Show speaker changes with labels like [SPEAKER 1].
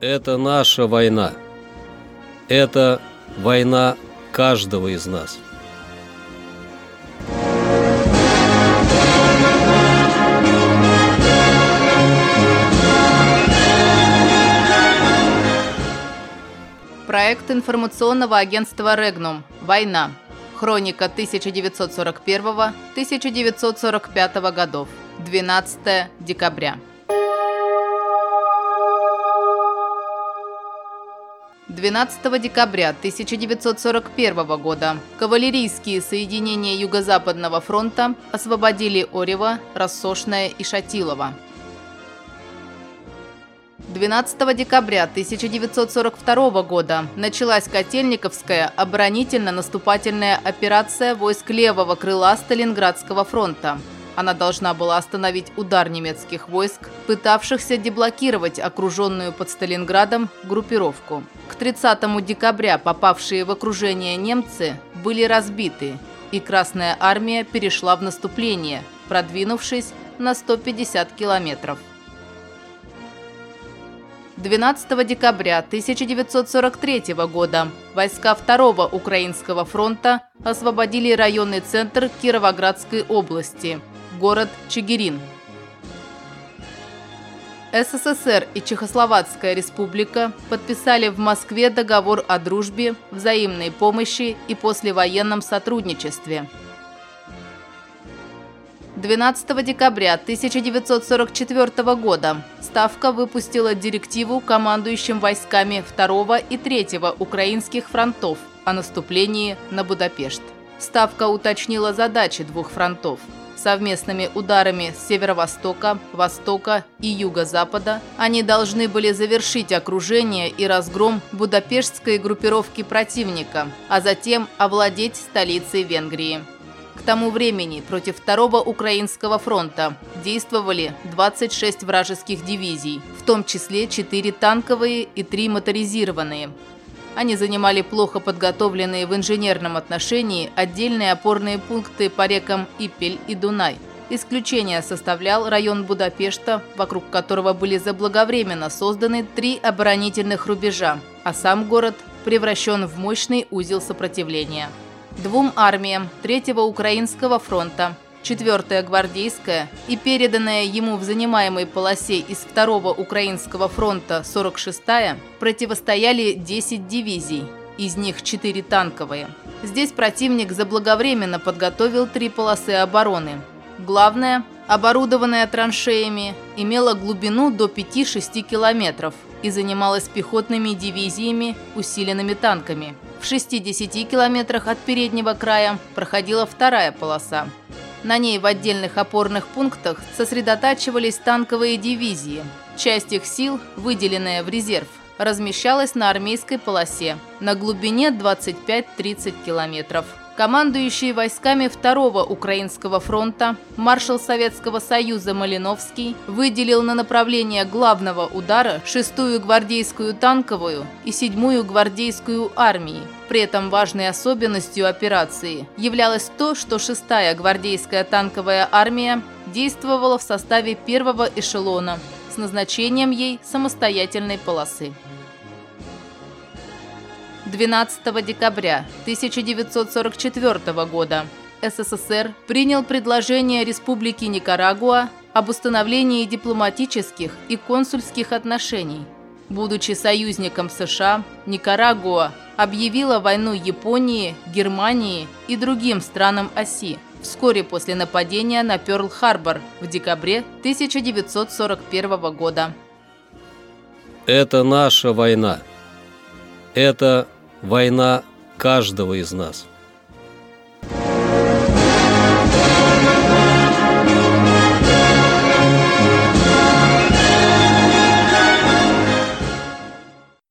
[SPEAKER 1] Это наша война. Это война каждого из нас.
[SPEAKER 2] Проект информационного агентства «Регнум. Война. Хроника 1941-1945 годов. 12 декабря. 12 декабря 1941 года кавалерийские соединения Юго-Западного фронта освободили Орева, Рассошное и Шатилово. 12 декабря 1942 года началась Котельниковская оборонительно-наступательная операция войск левого крыла Сталинградского фронта. Она должна была остановить удар немецких войск, пытавшихся деблокировать окруженную под Сталинградом группировку. К 30 декабря попавшие в окружение немцы были разбиты, и Красная армия перешла в наступление, продвинувшись на 150 километров. 12 декабря 1943 года войска Второго Украинского фронта освободили районный центр Кировоградской области, город Чигирин. СССР и Чехословацкая республика подписали в Москве договор о дружбе, взаимной помощи и послевоенном сотрудничестве – 12 декабря 1944 года Ставка выпустила директиву командующим войсками 2 и 3 украинских фронтов о наступлении на Будапешт. Ставка уточнила задачи двух фронтов. Совместными ударами с северо-востока, востока и юго-запада они должны были завершить окружение и разгром будапештской группировки противника, а затем овладеть столицей Венгрии. К тому времени против Второго Украинского фронта действовали 26 вражеских дивизий, в том числе 4 танковые и 3 моторизированные. Они занимали плохо подготовленные в инженерном отношении отдельные опорные пункты по рекам Ипель и Дунай. Исключение составлял район Будапешта, вокруг которого были заблаговременно созданы три оборонительных рубежа, а сам город превращен в мощный узел сопротивления двум армиям Третьего Украинского фронта, 4-я гвардейская и переданная ему в занимаемой полосе из Второго Украинского фронта 46-я противостояли 10 дивизий, из них 4 танковые. Здесь противник заблаговременно подготовил три полосы обороны. Главная, оборудованная траншеями, имела глубину до 5-6 километров и занималась пехотными дивизиями, усиленными танками – в 60 километрах от переднего края проходила вторая полоса. На ней в отдельных опорных пунктах сосредотачивались танковые дивизии. Часть их сил, выделенная в резерв, размещалась на армейской полосе на глубине 25-30 километров. Командующий войсками Второго Украинского фронта маршал Советского Союза Малиновский выделил на направление главного удара 6-ю гвардейскую танковую и 7-ю гвардейскую армии. При этом важной особенностью операции являлось то, что 6-я гвардейская танковая армия действовала в составе первого эшелона с назначением ей самостоятельной полосы. 12 декабря 1944 года СССР принял предложение Республики Никарагуа об установлении дипломатических и консульских отношений. Будучи союзником США, Никарагуа объявила войну Японии, Германии и другим странам оси вскоре после нападения на Пёрл-Харбор в декабре 1941 года.
[SPEAKER 1] Это наша война. Это война каждого из нас.